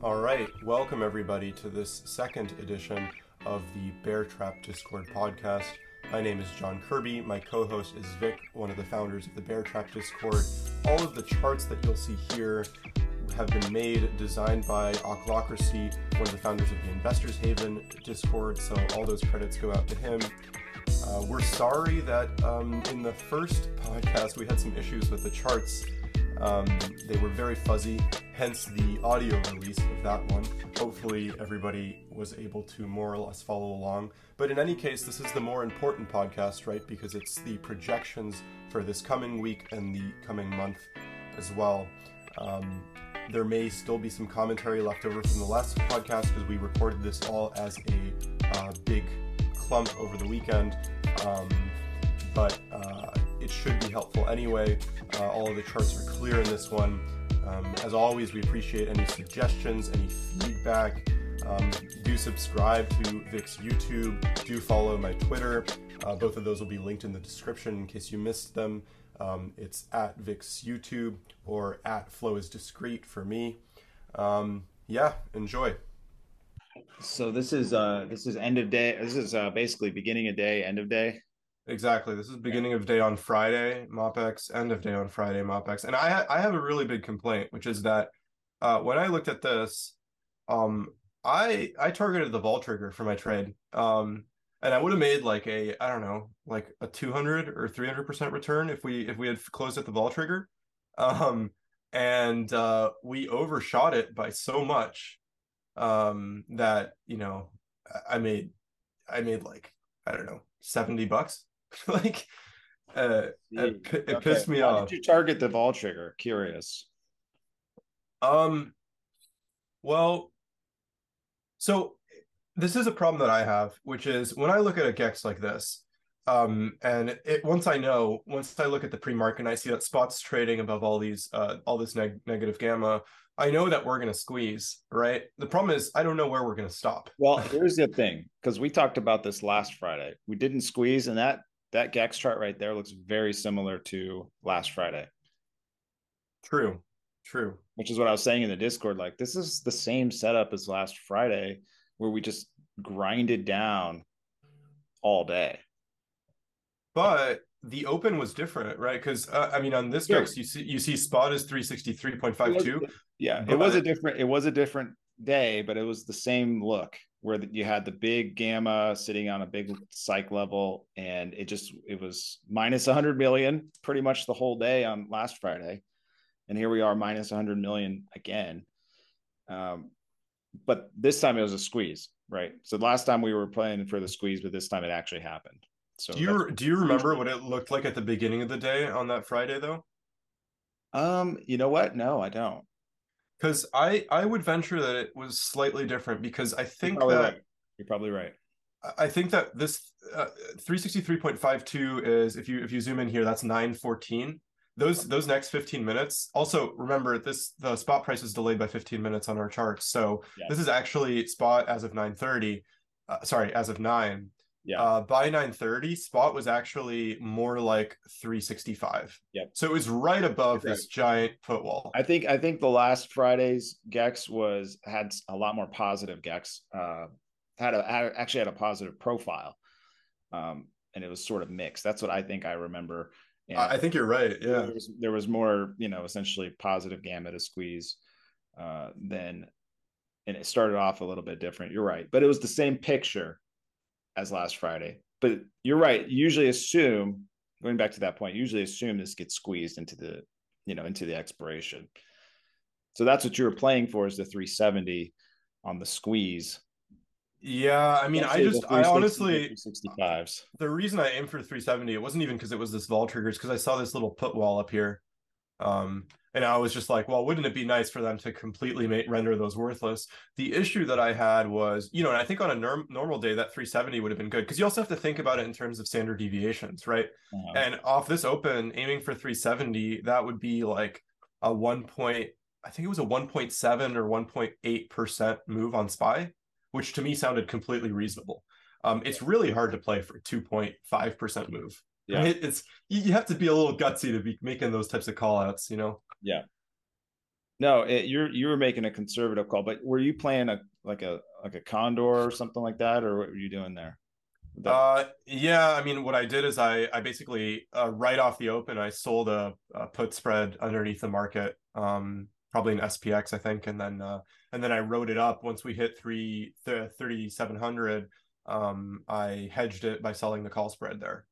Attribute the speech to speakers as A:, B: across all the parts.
A: All right, welcome everybody to this second edition of the Bear Trap Discord podcast. My name is John Kirby. My co host is Vic, one of the founders of the Bear Trap Discord. All of the charts that you'll see here have been made, designed by Ochlocracy, one of the founders of the Investors Haven Discord, so all those credits go out to him. Uh, we're sorry that um, in the first podcast we had some issues with the charts. Um, they were very fuzzy, hence the audio release of that one. Hopefully, everybody was able to more or less follow along. But in any case, this is the more important podcast, right? Because it's the projections for this coming week and the coming month as well. Um, there may still be some commentary left over from the last podcast because we recorded this all as a uh, big clump over the weekend. Um, but uh, it should be helpful anyway. Uh, all of the charts are clear in this one. Um, as always, we appreciate any suggestions, any feedback. Um, do subscribe to Vic's YouTube. Do follow my Twitter. Uh, both of those will be linked in the description in case you missed them. Um, it's at Vic's YouTube or at Flow is Discrete for me. Um, yeah, enjoy.
B: So this is uh this is end of day. This is uh basically beginning of day, end of day.
A: Exactly. This is beginning of day on Friday, MOPEX, end of day on Friday, MOPEX. And I I have a really big complaint, which is that uh, when I looked at this, um, I I targeted the vol trigger for my trade. Um, and I would have made like a I don't know, like a 200 or 300% return if we if we had closed at the vol trigger. Um, and uh, we overshot it by so much um, that, you know, I made I made like I don't know, 70 bucks like uh, it, it okay. pissed me Why off.
B: Did you target the vol trigger? Curious.
A: Um. Well, so this is a problem that I have, which is when I look at a gex like this, um, and it once I know, once I look at the pre-market and I see that spots trading above all these, uh, all this neg- negative gamma, I know that we're going to squeeze, right? The problem is I don't know where we're going to stop.
B: Well, here's the thing, because we talked about this last Friday. We didn't squeeze, and that that Gex chart right there looks very similar to last Friday.
A: True. True.
B: Which is what I was saying in the Discord. Like, this is the same setup as last Friday, where we just grinded down all day.
A: But the open was different, right? Because uh, I mean, on this sure. Gex, you see you see spot is three sixty three point five two.
B: Yeah, it was a different. It was a different day, but it was the same look where you had the big gamma sitting on a big psych level and it just it was minus 100 million pretty much the whole day on last friday. And here we are minus 100 million again. Um, but this time it was a squeeze right? So last time we were playing for the squeeze but this time it actually happened. So
A: do you do you remember what it looked like at the beginning of the day on that friday though?
B: Um you know what? No i don't
A: because I I would venture that it was slightly different because I think
B: You're
A: that
B: right. You're probably right.
A: I think that this uh, 363.52 is if you if you zoom in here that's 914 those those next 15 minutes also remember this the spot price is delayed by 15 minutes on our charts so yeah. this is actually spot as of 930 uh, sorry as of 9
B: yeah.
A: Uh, by 930, spot was actually more like 365.
B: Yep.
A: So it was right above this giant put wall.
B: I think I think the last Friday's Gex was had a lot more positive Gex. Uh, had a had, actually had a positive profile, um, and it was sort of mixed. That's what I think I remember.
A: And I think you're right. Yeah.
B: There was, there was more, you know, essentially positive gamma to squeeze uh, than, and it started off a little bit different. You're right, but it was the same picture as last Friday. But you're right. Usually assume going back to that point. Usually assume this gets squeezed into the you know into the expiration. So that's what you were playing for is the 370 on the squeeze.
A: Yeah, I mean, I just, I honestly,
B: 65s.
A: The reason I aimed for 370, it wasn't even because it was this vol triggers, because I saw this little put wall up here. Um, and I was just like, well, wouldn't it be nice for them to completely make, render those worthless? The issue that I had was, you know, and I think on a norm, normal day that 370 would have been good because you also have to think about it in terms of standard deviations, right? Uh-huh. And off this open, aiming for 370, that would be like a one point, I think it was a 1.7 or 1.8 percent move on SPY, which to me sounded completely reasonable. Um, it's really hard to play for 2.5 percent move. Yeah, it's you have to be a little gutsy to be making those types of call outs, you know.
B: Yeah. No, it, you're you were making a conservative call, but were you playing a like a like a condor or something like that, or what were you doing there?
A: The... Uh, yeah. I mean, what I did is I I basically uh, right off the open I sold a, a put spread underneath the market, um, probably an SPX I think, and then uh, and then I wrote it up once we hit three thirty seven hundred. Um, I hedged it by selling the call spread there.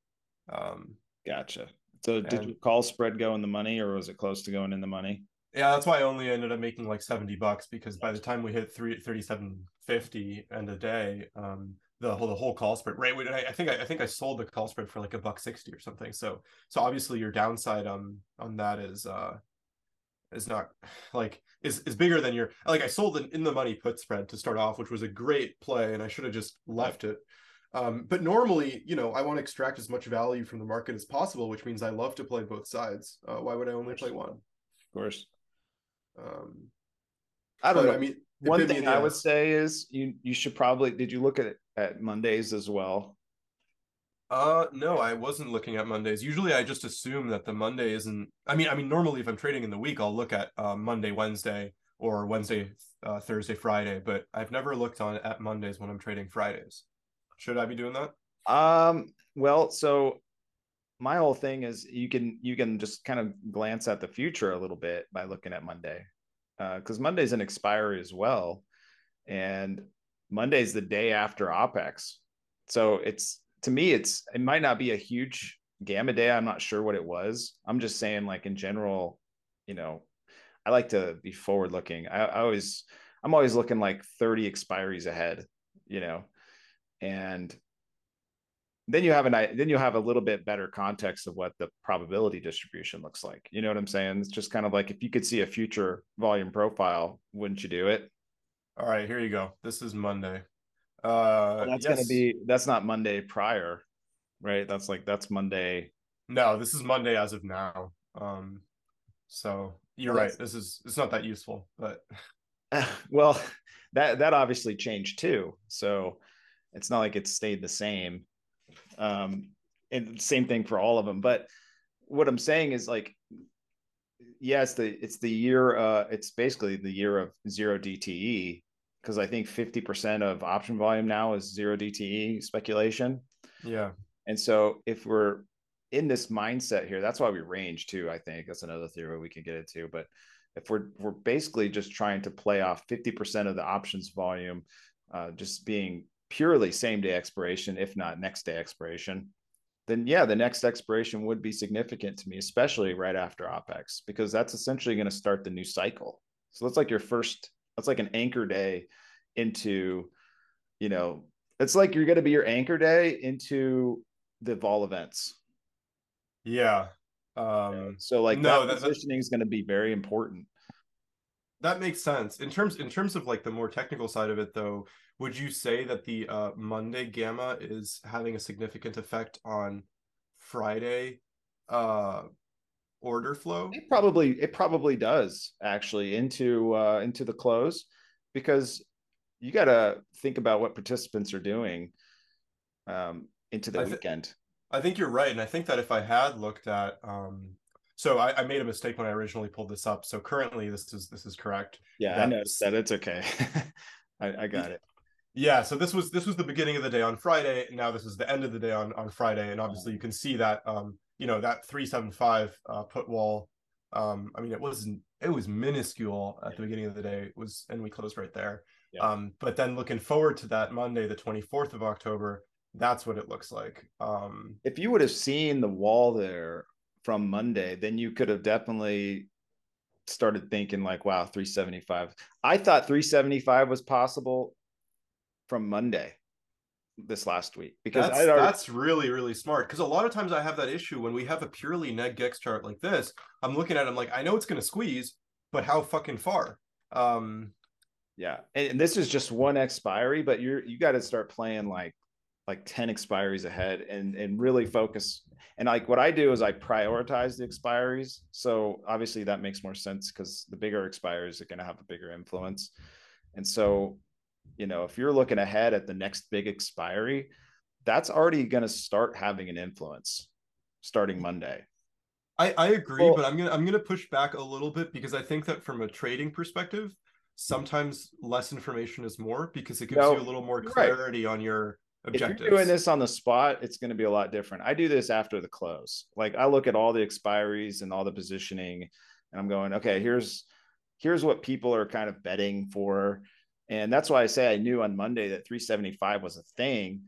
A: Um,
B: gotcha. So did and, your call spread go in the money, or was it close to going in the money?
A: Yeah, that's why I only ended up making like 70 bucks because by the time we hit 3 3750 and a day, um, the whole the whole call spread right I, I think I, I, think I sold the call spread for like a buck 60 or something. So so obviously your downside on on that is uh is not like is is bigger than your like I sold an in the money put spread to start off, which was a great play, and I should have just left it. Um, but normally, you know, I want to extract as much value from the market as possible, which means I love to play both sides. Uh, why would I only play one?
B: Of course.
A: Um,
B: I don't know. I mean, one thing I would say is you you should probably did you look at at Mondays as well?
A: Uh no, I wasn't looking at Mondays. Usually I just assume that the Monday isn't I mean I mean normally if I'm trading in the week I'll look at uh, Monday, Wednesday or Wednesday, uh, Thursday, Friday, but I've never looked on at Mondays when I'm trading Fridays. Should I be doing that?
B: Um well, so my whole thing is you can you can just kind of glance at the future a little bit by looking at Monday, because uh, Monday's an expiry as well, and Monday's the day after OPEX. So it's to me, it's it might not be a huge gamma day. I'm not sure what it was. I'm just saying, like in general, you know, I like to be forward looking. I, I always I'm always looking like 30 expiries ahead, you know, and then you have an then you have a little bit better context of what the probability distribution looks like. You know what I'm saying? It's just kind of like if you could see a future volume profile, wouldn't you do it?
A: All right, here you go. This is Monday.
B: Uh well, that's yes. gonna be that's not Monday prior, right? That's like that's Monday.
A: No, this is Monday as of now. Um so you're well, right. This is it's not that useful, but
B: well, that that obviously changed too. So it's not like it's stayed the same um, and same thing for all of them. But what I'm saying is like, yes, the it's the year. Uh, it's basically the year of zero DTE because I think 50% of option volume now is zero DTE speculation.
A: Yeah.
B: And so if we're in this mindset here, that's why we range too. I think that's another theory we can get into. But if we're we're basically just trying to play off 50% of the options volume, uh, just being purely same day expiration, if not next day expiration, then yeah, the next expiration would be significant to me, especially right after OPEX, because that's essentially going to start the new cycle. So that's like your first, that's like an anchor day into, you know, it's like you're going to be your anchor day into the vol events.
A: Yeah. Um,
B: so like no, that positioning is going to be very important.
A: That makes sense. In terms in terms of like the more technical side of it though, would you say that the uh, Monday gamma is having a significant effect on Friday uh, order flow?
B: It probably it probably does actually into uh, into the close because you got to think about what participants are doing um, into the I th- weekend.
A: I think you're right, and I think that if I had looked at um, so I, I, made a mistake when I originally pulled this up. So currently, this is this is correct.
B: Yeah, I noticed that. It's okay. I, I, got it.
A: Yeah, so this was this was the beginning of the day on Friday. And Now this is the end of the day on on Friday, and obviously you can see that um you know that three seven five uh, put wall. Um, I mean it wasn't it was minuscule at the beginning of the day. It was and we closed right there. Yeah. Um, but then looking forward to that Monday, the twenty fourth of October, that's what it looks like. Um,
B: if you would have seen the wall there from Monday, then you could have definitely started thinking like, wow, 375. I thought 375 was possible from Monday this last week because
A: that's, already... that's really really smart because a lot of times I have that issue when we have a purely neg gex chart like this. I'm looking at it, I'm like, I know it's going to squeeze, but how fucking far? Um,
B: yeah, and, and this is just one expiry, but you're you got to start playing like like 10 expiries ahead and and really focus and like what i do is i prioritize the expiries so obviously that makes more sense because the bigger expiries are going to have a bigger influence and so you know, if you're looking ahead at the next big expiry, that's already going to start having an influence starting Monday.
A: I, I agree, well, but I'm gonna I'm gonna push back a little bit because I think that from a trading perspective, sometimes less information is more because it gives no, you a little more clarity right. on your objectives.
B: If you're doing this on the spot, it's going to be a lot different. I do this after the close. Like I look at all the expiries and all the positioning, and I'm going, okay, here's here's what people are kind of betting for. And that's why I say I knew on Monday that 375 was a thing.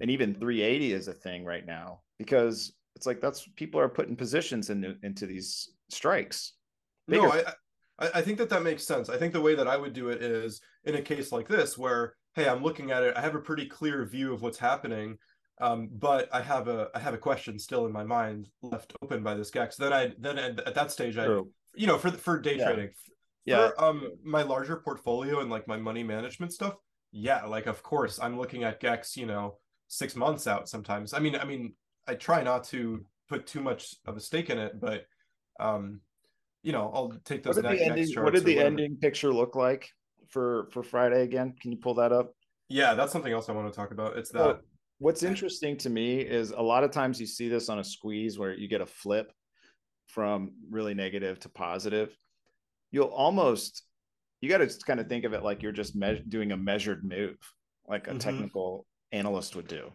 B: And even 380 is a thing right now because it's like that's people are putting positions into into these strikes.
A: Bigger. No, I I think that that makes sense. I think the way that I would do it is in a case like this where hey, I'm looking at it, I have a pretty clear view of what's happening. Um, but I have a I have a question still in my mind left open by this gex. Then I then at, at that stage I you know for for day yeah. trading for yeah. um my larger portfolio and like my money management stuff. Yeah, like of course I'm looking at gex you know six months out sometimes. I mean I mean I try not to put too much of a stake in it, but um, you know, I'll take those.
B: What did the ending, what did the ending picture look like for for Friday again? Can you pull that up?
A: Yeah, that's something else I want to talk about. It's that.
B: What's interesting to me is a lot of times you see this on a squeeze where you get a flip from really negative to positive. You'll almost you got to kind of think of it like you're just me- doing a measured move, like a mm-hmm. technical analyst would do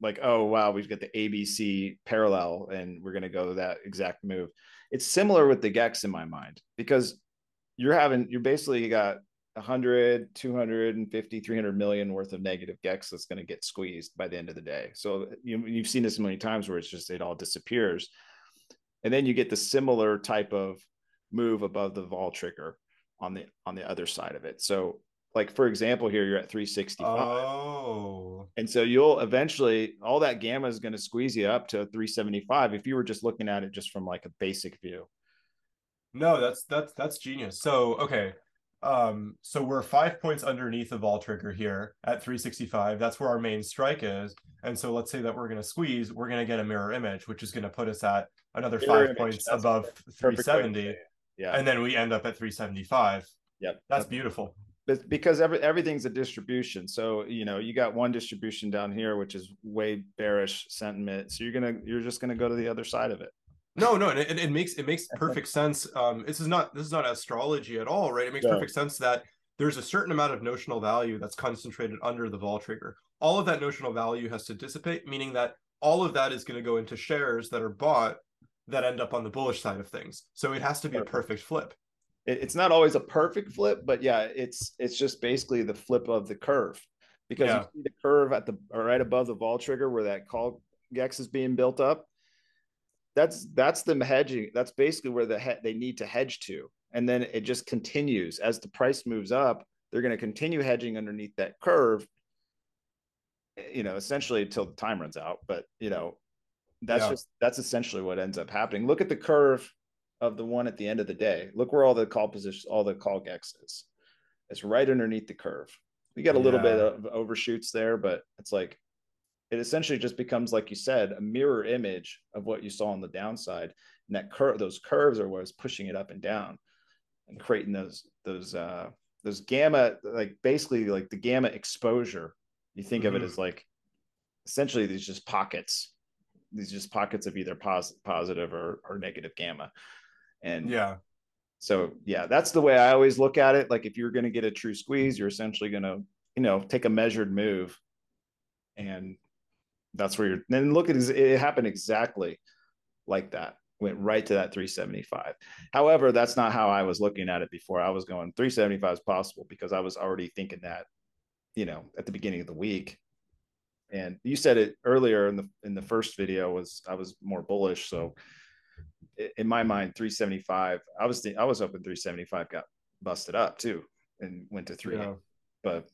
B: like, oh wow, we've got the ABC parallel and we're gonna go that exact move. It's similar with the Gex in my mind because you're having you're basically got 100 250 300 million worth of negative gex that's going to get squeezed by the end of the day. So you, you've seen this many times where it's just it all disappears. And then you get the similar type of move above the vol trigger on the on the other side of it. So like for example here you're at 365
A: oh.
B: And so you'll eventually all that gamma is going to squeeze you up to 375 if you were just looking at it just from like a basic view.
A: No that's that's that's genius. So okay um so we're five points underneath the vol trigger here at 365 that's where our main strike is. And so let's say that we're going to squeeze we're going to get a mirror image which is going to put us at another mirror five image. points that's above 370 yeah. And then we end up at 375
B: yep.
A: That's beautiful.
B: But because every, everything's a distribution. So, you know, you got one distribution down here, which is way bearish sentiment. So you're going to, you're just going to go to the other side of it.
A: No, no, it, it makes, it makes perfect sense. Um, this is not, this is not astrology at all, right? It makes perfect sense that there's a certain amount of notional value that's concentrated under the vol trigger. All of that notional value has to dissipate, meaning that all of that is going to go into shares that are bought that end up on the bullish side of things. So it has to be perfect. a perfect flip
B: it's not always a perfect flip, but yeah, it's it's just basically the flip of the curve because yeah. you see the curve at the right above the vol trigger where that call gex is being built up. That's that's them hedging. That's basically where the he- they need to hedge to, and then it just continues as the price moves up. They're going to continue hedging underneath that curve. You know, essentially until the time runs out. But you know, that's yeah. just that's essentially what ends up happening. Look at the curve of the one at the end of the day. Look where all the call positions, all the call gex is. It's right underneath the curve. We got a little bit of overshoots there, but it's like it essentially just becomes, like you said, a mirror image of what you saw on the downside. And that curve, those curves are what's pushing it up and down and creating those those uh those gamma, like basically like the gamma exposure. You think mm-hmm. of it mm-hmm. as like essentially these just pockets these just pockets of either pos- positive or, or negative gamma and
A: yeah.
B: So yeah, that's the way I always look at it. Like if you're going to get a true squeeze, you're essentially going to, you know, take a measured move. And that's where you're then look at it, it happened exactly like that. Went right to that 375. However, that's not how I was looking at it before. I was going 375 is possible because I was already thinking that, you know, at the beginning of the week. And you said it earlier in the in the first video was I was more bullish. So in my mind, 375. I was th- I was hoping 375 got busted up too and went to three. Yeah. But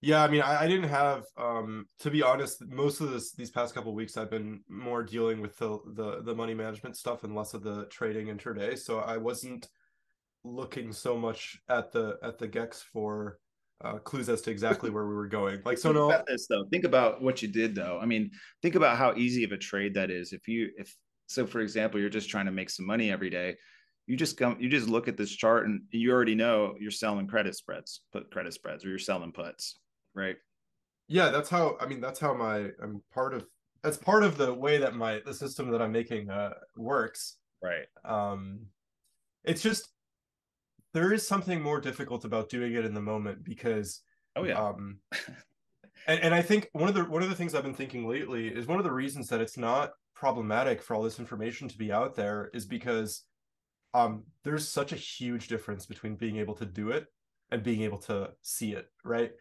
A: yeah, I mean, I, I, didn't have um to be honest, most of this these past couple weeks I've been more dealing with the, the the money management stuff and less of the trading intraday. So I wasn't looking so much at the at the Gex for uh, clues as to exactly where we were going. Like so, no.
B: This though, think about what you did though. I mean, think about how easy of a trade that is. If you if so for example you're just trying to make some money every day you just come you just look at this chart and you already know you're selling credit spreads put credit spreads or you're selling puts right
A: yeah that's how i mean that's how my i'm part of that's part of the way that my the system that I'm making uh, works.
B: Right.
A: Um, it's just there is something more difficult about doing it in the moment because
B: oh yeah
A: um and, and i think one of the one of the things i've been thinking lately is one of the reasons that it's not problematic for all this information to be out there is because um there's such a huge difference between being able to do it and being able to see it right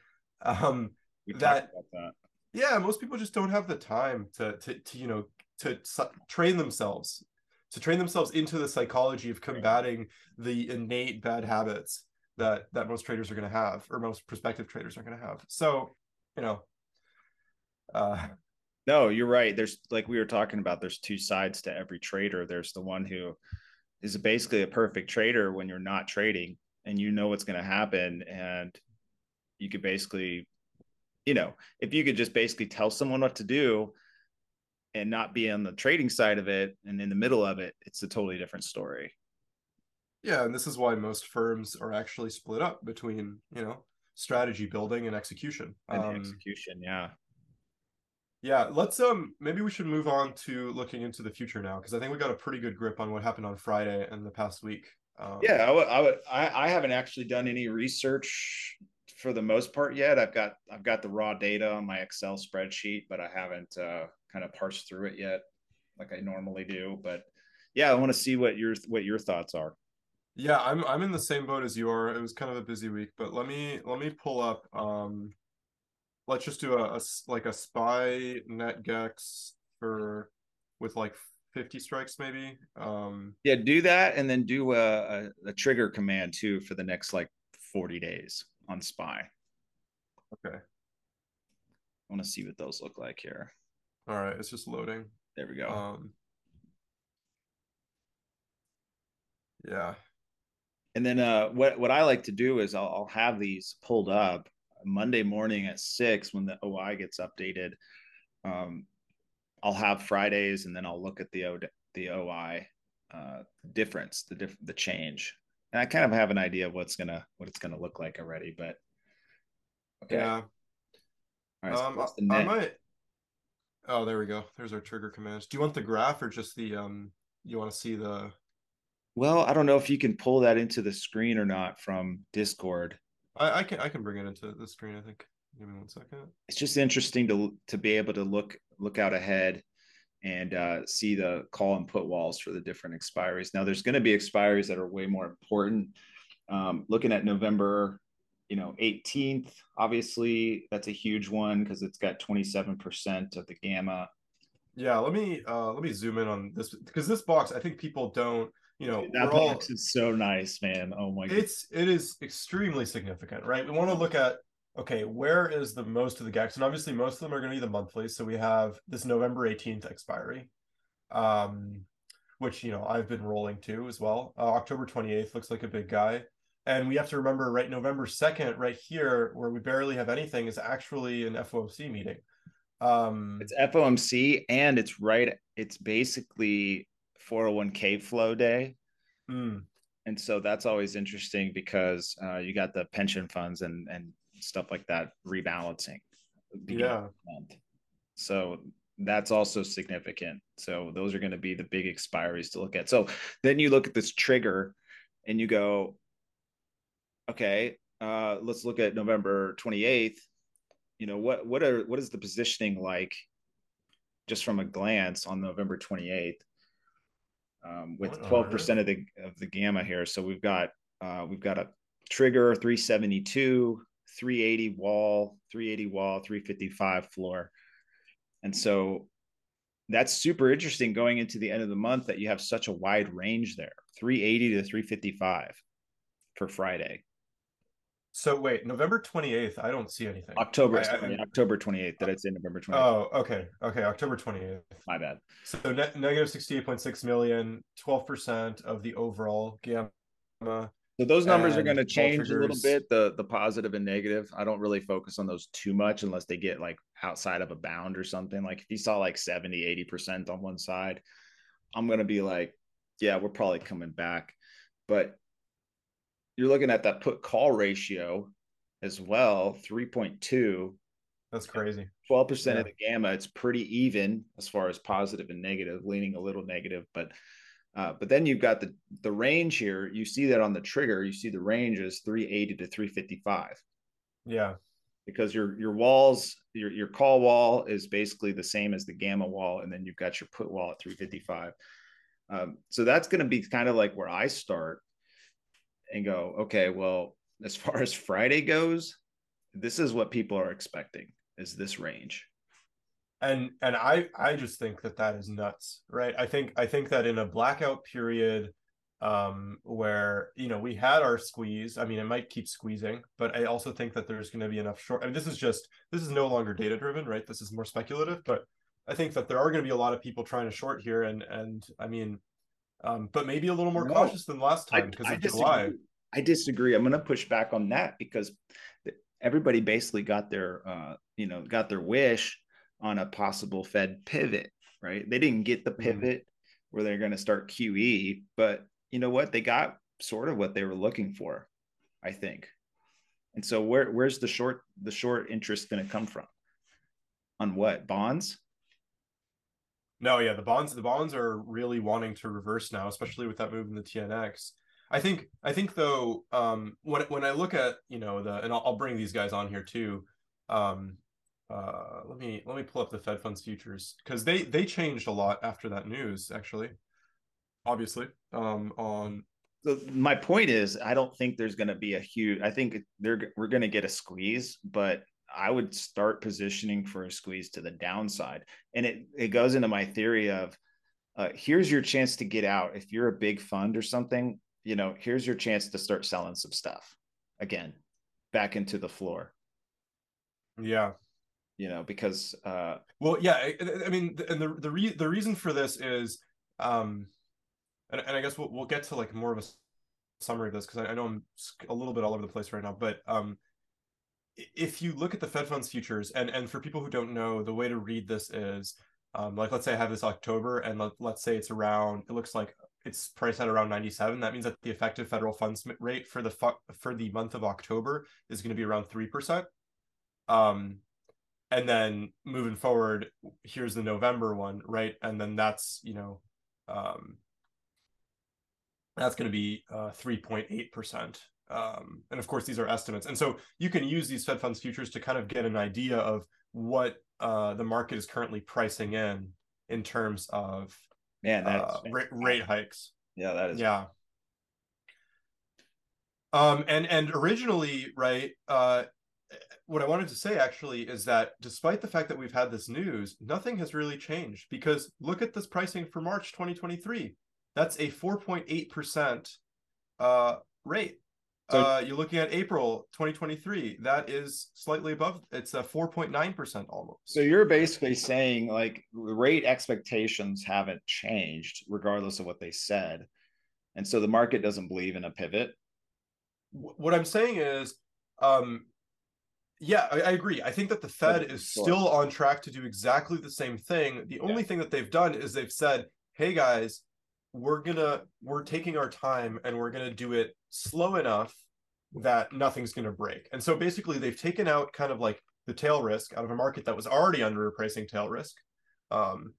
A: um that, that, yeah most people just don't have the time to to, to you know to train themselves to train themselves into the psychology of combating the innate bad habits that that most traders are going to have or most prospective traders are going to have. So you know
B: uh no you're right. There's like we were talking about there's two sides to every trader. There's the one who is basically a perfect trader when you're not trading and you know what's going to happen and you could basically you know if you could just basically tell someone what to do and not be on the trading side of it and in the middle of it, it's a totally different story.
A: Yeah, and this is why most firms are actually split up between, you know, strategy building and execution.
B: And um, execution, yeah.
A: Yeah, let's um maybe we should move on to looking into the future now because I think we got a pretty good grip on what happened on Friday and the past week.
B: Um, yeah, I would, I would I, I haven't actually done any research for the most part yet. I've got I've got the raw data on my Excel spreadsheet, but I haven't uh, kind of parsed through it yet, like I normally do. But yeah, I want to see what your what your thoughts are.
A: Yeah, I'm I'm in the same boat as you are. It was kind of a busy week, but let me let me pull up. Um, let's just do a, a like a spy net gex for with like 50 strikes maybe. Um,
B: yeah, do that and then do a, a, a trigger command too for the next like 40 days on spy.
A: Okay.
B: I want to see what those look like here.
A: All right, it's just loading.
B: There we go.
A: Um, yeah.
B: And then uh, what what I like to do is I'll, I'll have these pulled up Monday morning at six when the OI gets updated. Um, I'll have Fridays, and then I'll look at the o, the OI uh, difference, the diff- the change, and I kind of have an idea of what's gonna what it's gonna look like already. But
A: okay. yeah, all right, so um, I might Oh, there we go. There's our trigger commands. Do you want the graph or just the um you want to see the
B: Well, I don't know if you can pull that into the screen or not from Discord.
A: I, I can I can bring it into the screen, I think. Give me one second.
B: It's just interesting to to be able to look look out ahead and uh, see the call and put walls for the different expiries. Now, there's going to be expiries that are way more important. Um, looking at November you know 18th obviously that's a huge one because it's got 27% of the gamma
A: yeah let me uh let me zoom in on this because this box i think people don't you know
B: that box all, is so nice man oh my
A: god it's it is extremely significant right we want to look at okay where is the most of the gaps and obviously most of them are going to be the monthly so we have this november 18th expiry um which you know i've been rolling to as well uh, october 28th looks like a big guy and we have to remember, right, November 2nd, right here, where we barely have anything, is actually an FOMC meeting.
B: Um, it's FOMC and it's right, it's basically 401k flow day.
A: Mm.
B: And so that's always interesting because uh, you got the pension funds and, and stuff like that rebalancing.
A: Yeah.
B: So that's also significant. So those are going to be the big expiries to look at. So then you look at this trigger and you go, okay, uh, let's look at November 28th. You know, what what are what is the positioning like just from a glance on November 28th? Um, with 12% of the of the gamma here. So we've got uh, we've got a trigger 372, 380 wall, 380 wall, 355 floor. And so that's super interesting going into the end of the month that you have such a wide range there 380 to 355 for Friday.
A: So wait, November 28th, I don't see anything.
B: October, I, I, October 28th. that I say November 28th?
A: Oh, okay. Okay, October 28th.
B: My bad.
A: So net, negative 68.6 million, 12% of the overall gamma.
B: So those numbers are going to change a little bit, the the positive and negative. I don't really focus on those too much unless they get like outside of a bound or something. Like if you saw like 70, 80% on one side, I'm going to be like, yeah, we're probably coming back. But you're looking at that put call ratio as well 3.2
A: That's crazy.
B: 12% yeah. of the gamma, it's pretty even as far as positive and negative, leaning a little negative, but uh, but then you've got the the range here. You see that on the trigger. You see the range is 380 to 355.
A: Yeah.
B: Because your your walls, your your call wall is basically the same as the gamma wall, and then you've got your put wall at 355. Um, so that's going to be kind of like where I start and go, okay, well, as far as Friday goes, this is what people are expecting is this range
A: and and i i just think that that is nuts right? I think i think that in a blackout period um where you know we had our squeeze i mean it might keep squeezing but i also think that there's going to be enough short I mean, this is just this is no longer data driven right? This is more speculative but i think that there are going to be a lot of people trying to short here and and i mean um but maybe a little more no, cautious than last time because of july.
B: I disagree. I'm going to push back on that because everybody basically got their uh, you know got their wish on a possible Fed pivot, right? They didn't get the mm-hmm. pivot where they're going to start QE, but you know what? They got sort of what they were looking for, I think. And so where where's the short the short interest going to come from? On what? Bonds?
A: No, yeah, the bonds the bonds are really wanting to reverse now, especially with that move in the TNX. I think I think though um, when when I look at you know the and I'll, I'll bring these guys on here too. Um, uh, let me let me pull up the Fed funds futures because they they changed a lot after that news actually. Obviously, um, on
B: so my point is I don't think there's going to be a huge. I think they're we're going to get a squeeze, but I would start positioning for a squeeze to the downside, and it it goes into my theory of. Uh, here's your chance to get out if you're a big fund or something you know, here's your chance to start selling some stuff again, back into the floor.
A: Yeah.
B: You know, because uh
A: well, yeah, I, I mean, and the the re- the reason for this is, um, and, and I guess we'll we'll get to like more of a summary of this because I, I know I'm a little bit all over the place right now, but um, if you look at the Fed funds futures, and and for people who don't know, the way to read this is, um, like let's say I have this October, and let, let's say it's around, it looks like it's priced at around 97 that means that the effective federal funds rate for the fu- for the month of october is going to be around 3% um and then moving forward here's the november one right and then that's you know um that's going to be uh 3.8% um and of course these are estimates and so you can use these fed funds futures to kind of get an idea of what uh the market is currently pricing in in terms of
B: Man, that's
A: uh, rate, rate hikes.
B: Yeah, that is.
A: Yeah. Um, and and originally, right, uh, what I wanted to say actually is that despite the fact that we've had this news, nothing has really changed because look at this pricing for March 2023. That's a 4.8% uh, rate. So, uh, you're looking at April 2023. That is slightly above. It's a 4.9% almost.
B: So you're basically saying like rate expectations haven't changed regardless of what they said. And so the market doesn't believe in a pivot.
A: What I'm saying is, um, yeah, I, I agree. I think that the Fed is sure. still on track to do exactly the same thing. The only yeah. thing that they've done is they've said, hey guys, we're gonna we're taking our time and we're gonna do it slow enough that nothing's gonna break. And so basically they've taken out kind of like the tail risk out of a market that was already under pricing tail risk. Um,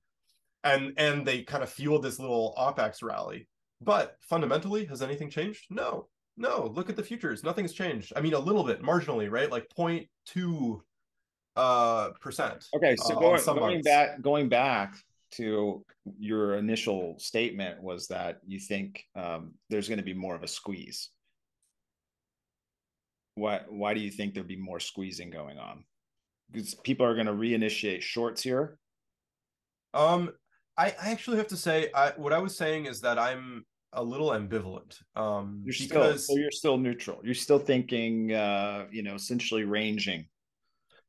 A: and and they kind of fueled this little OPEX rally. But fundamentally, has anything changed? No. No, look at the futures. Nothing's changed. I mean, a little bit marginally, right? Like 0.2 uh percent.
B: Okay, so uh, going, going back going back to your initial statement was that you think um, there's going to be more of a squeeze. Why why do you think there'd be more squeezing going on? Because people are going to reinitiate shorts here.
A: Um, I, I actually have to say, I what I was saying is that I'm a little ambivalent. Um,
B: you're because... still so you're still neutral. You're still thinking, uh, you know, essentially ranging.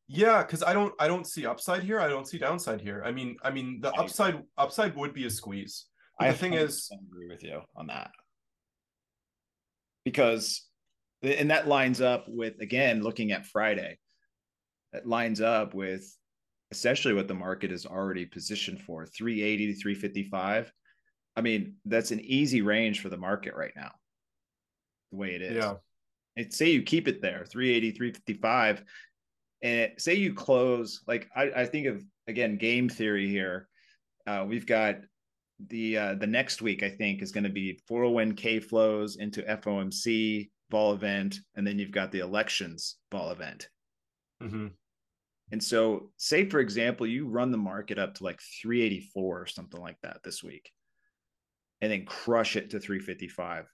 A: Yeah, because I don't I don't see upside here. I don't see downside here. I mean, I mean the upside upside would be a squeeze. But I the thing is
B: agree with you on that. Because and that lines up with again looking at Friday. That lines up with essentially what the market is already positioned for 380 to 355. I mean, that's an easy range for the market right now. The way it is.
A: Yeah.
B: I'd say you keep it there, 380, 355 and say you close like I, I think of again game theory here. Uh, we've got the uh, the next week I think is going to be 401k flows into FOMC vol event, and then you've got the elections vol event. Mm-hmm. And so, say for example, you run the market up to like 384 or something like that this week, and then crush it to 355.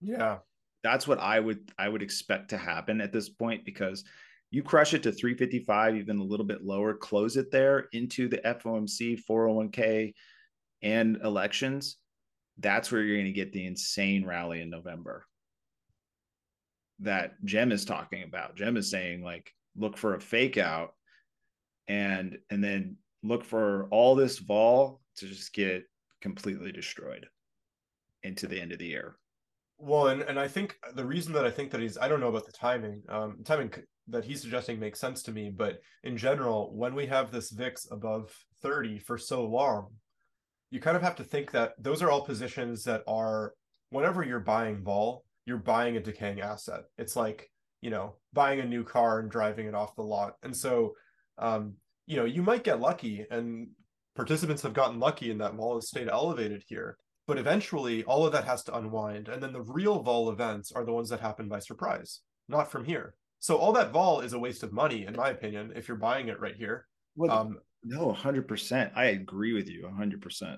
A: Yeah,
B: that's what I would I would expect to happen at this point because you crush it to 355, even a little bit lower, close it there into the FOMC, 401k, and elections. That's where you're going to get the insane rally in November that Jem is talking about. Jem is saying like look for a fake out and and then look for all this vol to just get completely destroyed into the end of the year.
A: Well, and, and I think the reason that I think that he's I don't know about the timing. Um, timing that he's suggesting makes sense to me, but in general, when we have this VIX above 30 for so long, you kind of have to think that those are all positions that are whenever you're buying vol, you're buying a decaying asset. It's like, you know, buying a new car and driving it off the lot. And so um, you know, you might get lucky and participants have gotten lucky and that vol has stayed elevated here but eventually all of that has to unwind and then the real vol events are the ones that happen by surprise not from here. So all that vol is a waste of money in my opinion if you're buying it right here.
B: Well, um, no 100% i agree with you 100%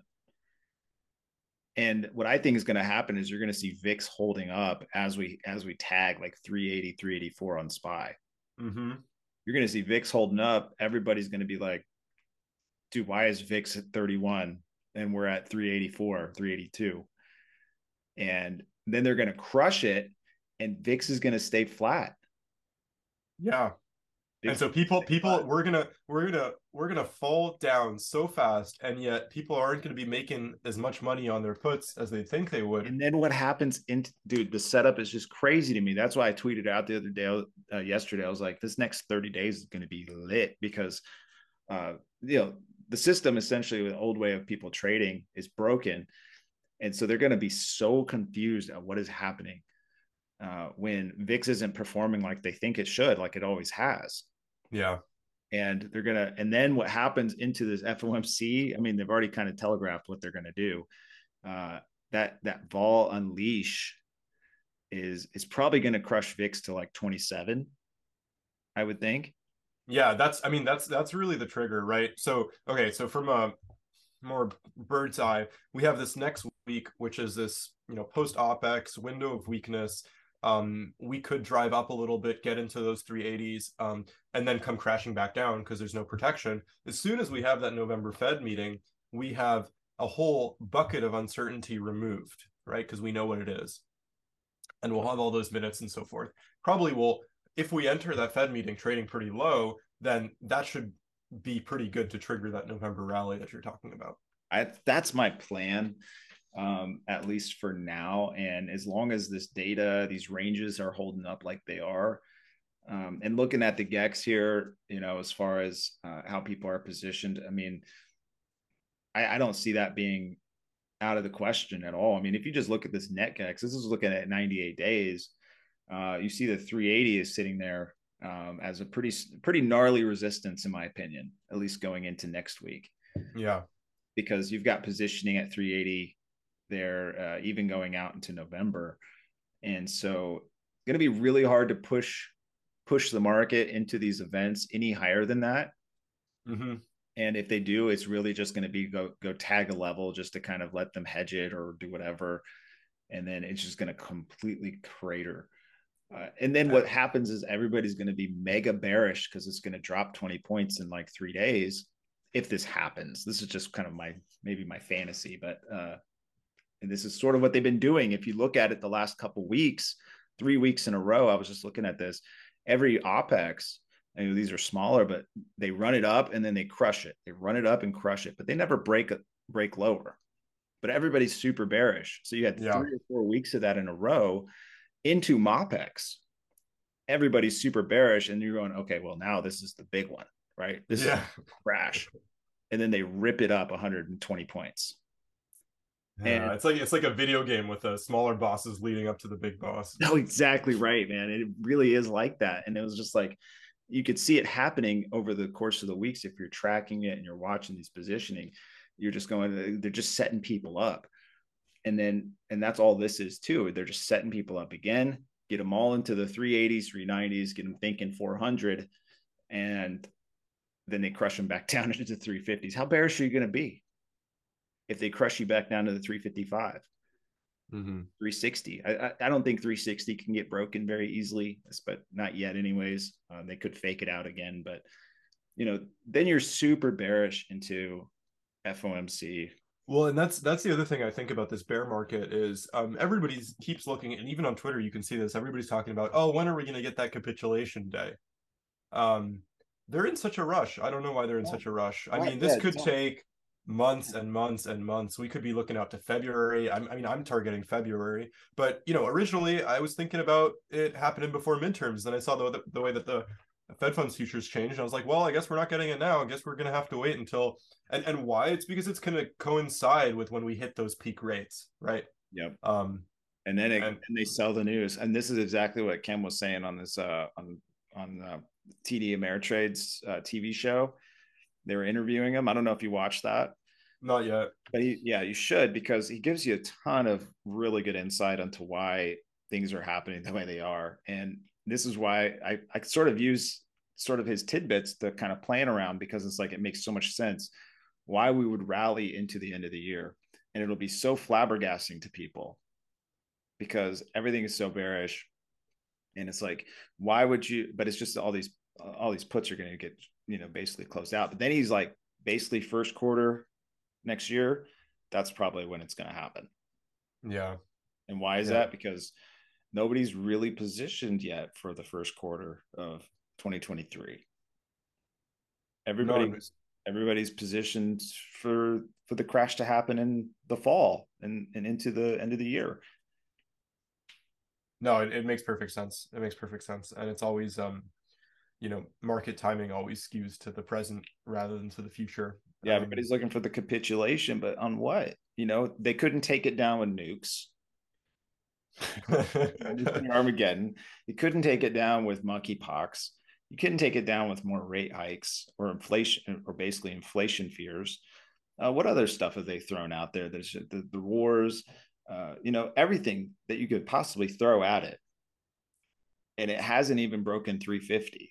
B: and what i think is going to happen is you're going to see vix holding up as we as we tag like 380 384 on spy. Mm-hmm. you're going to see vix holding up. Everybody's going to be like dude why is vix at 31 and we're at 384, 382. And then they're going to crush it and VIX is going to stay flat.
A: Yeah. VIX and so people people flat. we're going to we're going to we're going to fall down so fast and yet people aren't going to be making as much money on their puts as they think they would.
B: And then what happens in dude the setup is just crazy to me. That's why I tweeted out the other day uh, yesterday I was like this next 30 days is going to be lit because uh you know the system essentially the old way of people trading is broken. And so they're going to be so confused at what is happening uh, when vix isn't performing like they think it should like it always has.
A: Yeah.
B: And they're gonna and then what happens into this fomc i mean they've already kind of telegraphed what they're gonna do. Uh, that that vol unleash is is probably gonna crush vix to like 27 i would think
A: yeah that's i mean that's that's really the trigger right? So okay so from a more bird's eye we have this next week which is this you know post opex window of weakness. Um we could drive up a little bit get into those 380s um and then come crashing back down because there's no protection. As soon as we have that november fed meeting we have a whole bucket of uncertainty removed right? Because we know what it is. And we'll have all those minutes and so forth. Probably will if we enter that Fed meeting trading pretty low, then that should be pretty good to trigger that November rally that you're talking about.
B: I, that's my plan, um, at least for now. And as long as this data, these ranges are holding up like they are, um, and looking at the GEX here, you know, as far as uh, how people are positioned, I mean, I, I, don't see that being out of the question at all. I mean, if you just look at this net GEX, this is looking at 98 days uh, you see the 380 is sitting there um, as a pretty pretty gnarly resistance, in my opinion, at least going into next week.
A: Yeah,
B: because you've got positioning at 380 there, uh, even going out into November, and so going to be really hard to push push the market into these events any higher than that. Mm-hmm. And if they do, it's really just going to be go go tag a level just to kind of let them hedge it or do whatever, and then it's just going to completely crater. Uh, and then what happens is everybody's going to be mega bearish because it's going to drop 20 points in like three days if this happens. This is just kind of my maybe my fantasy, but uh, and this is sort of what they've been doing. If you look at it the last couple weeks, three weeks in a row, I was just looking at this. Every OPEX, I mean, these are smaller, but they run it up and then they crush it. They run it up and crush it, but they never break break lower. But everybody's super bearish. So you had yeah. three or four weeks of that in a row into MOPEX, everybody's super bearish, and you're going, okay, well, now this is the big one, right? This yeah. is crash. And then they rip it up 120 points.
A: Yeah, and it's like it's like a video game with the smaller bosses leading up to the big boss.
B: No, oh, exactly right, man. It really is like that. And it was just like you could see it happening over the course of the weeks if you're tracking it and you're watching these positioning. You're just going, they're just setting people up. And then, and that's all this is too. They're just setting people up again, get them all into the 380s, 390s, get them thinking 400, and then they crush them back down into the 350s. How bearish are you going to be? if they crush you back down to the 355 mm-hmm. 360 I, I don't think 360 can get broken very easily but not yet anyways um, they could fake it out again but you know then you're super bearish into fomc
A: well, and that's that's the other thing I think about this bear market is um, everybody keeps looking, and even on Twitter you can see this. Everybody's talking about, oh, when are we going to get that capitulation day? Um, they're in such a rush. I don't know why they're in yeah. such a rush. I mean, this could take months and months and months. We could be looking out to February. I'm, i mean, I'm targeting February, but you know, originally I was thinking about it happening before midterms. Then I saw the, the, the way that the Fed funds futures changed. And I was like, well, I guess we're not getting it now. I guess we're going to have to wait until, and, and why it's because it's going to coincide with when we hit those peak rates. Right.
B: Yep. Um, and then it, and, and, they sell the news. And this is exactly what Ken was saying on this, uh, on, on, uh, TD Ameritrade's uh, TV show they were interviewing him. I don't know if you watched that.
A: Not yet.
B: But he, yeah, you should because he gives you a ton of really good insight onto why things are happening the way they are. And this is why I, I sort of use sort of his tidbits to kind of plan around because it's like it makes so much sense why we would rally into the end of the year. And it'll be so flabbergasting to people because everything is so bearish. And it's like, why would you? But it's just all these all these puts are going to get you know basically closed out. But then he's like basically first quarter next year. That's probably when it's going to happen.
A: Yeah.
B: And why is yeah. that? Because nobody's really positioned yet for the first quarter of 2023. Everybody no, everybody's positioned for for the crash to happen in the fall and, and into the end of the year.
A: No, it, it makes perfect sense. It makes perfect sense. And it's always um you know market timing always skews to the present rather than to the future
B: yeah um, everybody's looking for the capitulation but on what you know they couldn't take it down with nukes armageddon. You couldn't take it down with monkeypox. You couldn't take it down with more rate hikes or inflation or basically inflation fears. Uh, what other stuff have they thrown out there? There's the, the wars uh, you know everything that you could possibly throw at it. And it hasn't even broken 350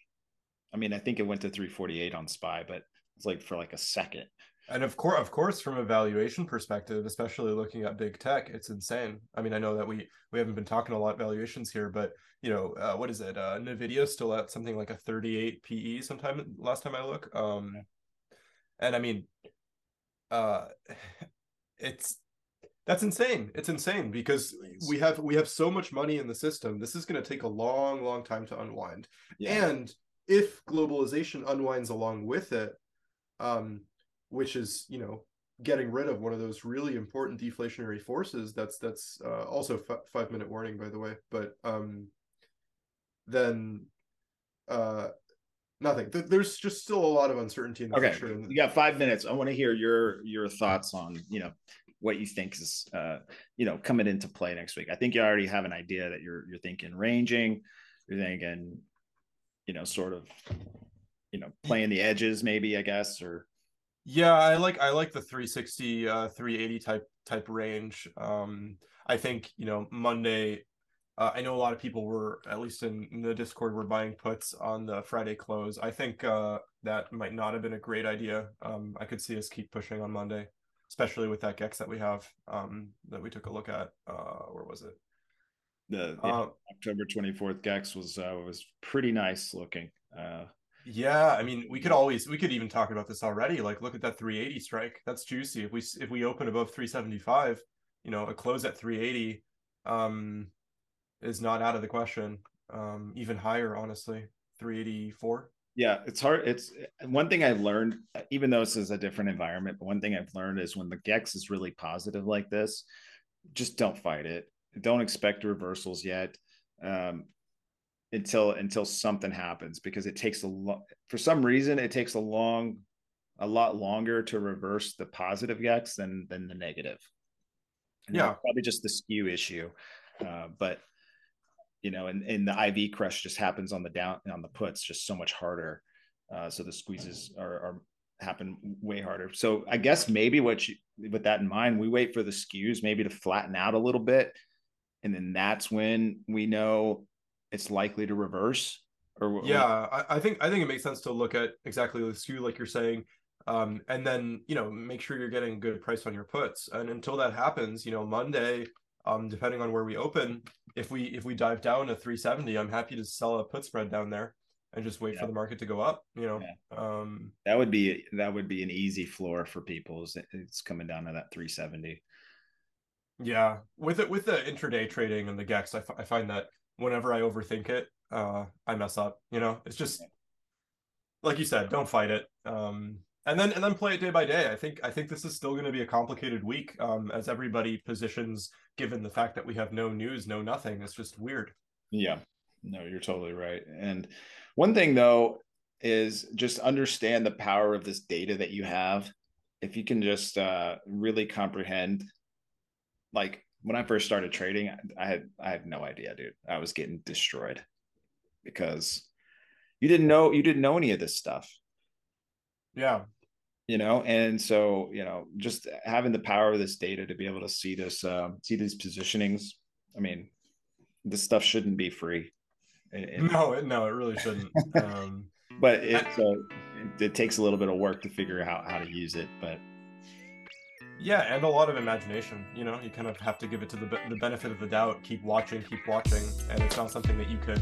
B: I mean, I think it went to 348 on SPY, but it's like for like a second.
A: And of course, of course, from a valuation perspective, especially looking at big tech, it's insane. I mean, I know that we we haven't been talking a lot valuations here, but you know, uh, what is it? Uh, Nvidia still at something like a 38 PE. Sometime last time I look, um, and I mean, uh, it's that's insane. It's insane because we have we have so much money in the system. This is going to take a long, long time to unwind, yeah. and if globalization unwinds along with it, um, which is you know getting rid of one of those really important deflationary forces. That's that's uh, also f- five minute warning by the way, but um, then uh, nothing. Th- there's just still a lot of uncertainty in the
B: okay.
A: future.
B: You got five minutes. I want to hear your your thoughts on you know what you think is uh, you know coming into play next week. I think you already have an idea that you're you're thinking ranging. You're thinking you know, sort of, you know, playing the edges, maybe I guess, or
A: yeah, I like I like the 360, uh, 380 type type range. Um, I think you know Monday. Uh, I know a lot of people were, at least in, in, the Discord, were buying puts on the Friday close. I think uh, that might not have been a great idea. Um, I could see us keep pushing on Monday, especially with that Gex that we have um, that we took a look at. Uh, where was it?
B: the, the uh, October 24th Gex was uh, was pretty nice looking. Uh,
A: yeah, I mean, we could always we could even talk about this already. Like, look at that 380 strike. That's juicy. If we if we open above 375, you know, a close at 380 um, is not out of the question. Um, even higher, honestly, 384.
B: Yeah, it's hard. It's one thing I've learned, even though this is a different environment. But one thing I've learned is when the Gex is really positive like this, just don't fight it don't expect reversals yet um, until until something happens because it takes a lot for some reason it takes a long a lot longer to reverse the positive gex than than the negative
A: yeah,
B: probably just the skew issue. Uh, but you know, and, and the IV crush just happens on the down on the puts just so much harder. Uh, so the squeezes are, are happen way harder. So I guess maybe what you with that in mind, we wait for the skews maybe to flatten out a little bit, and then that's when we know it's likely to reverse.
A: Or yeah, I, I think I think it makes sense to look at exactly the skew like you're saying, um, and then you know make sure you're getting a good price on your puts. And until that happens, you know Monday, um, depending on where we open, if we if we dive down to 370, I'm happy to sell a put spread down there and just wait yeah. for the market to go up. You know, yeah. um,
B: that would be that would be an easy floor for people. It's coming down to that 370.
A: Yeah, with it with the intraday trading and the gex, I, f- I find that whenever I overthink it, uh, I mess up. You know, it's just like you said, don't fight it. Um, and then and then play it day by day. I think I think this is still going to be a complicated week um, as everybody positions, given the fact that we have no news, no nothing. It's just weird.
B: Yeah, no, you're totally right. And one thing though is just understand the power of this data that you have. If you can just uh, really comprehend, like when I first started trading, I had I had no idea, dude. I was getting destroyed because you didn't know you didn't know any of this stuff.
A: Yeah.
B: You know, and so you know, just having the power of this data to be able to see this, uh, see these positionings. I mean, this stuff shouldn't be free.
A: no, no, it really shouldn't. Um,
B: but it, uh, it, it takes a little bit of work to figure out how to use it. But
A: yeah, and a lot of imagination. You know, you kind of have to give it to the the benefit of the doubt. Keep watching, keep watching, and it's not something that you could.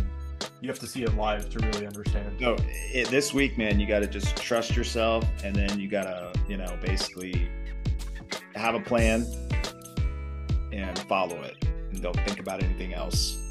A: You have to see it live to really understand.
B: So it, this week, man, you got to just trust yourself, and then you got to, you know, basically have a plan and follow it, and don't think about anything else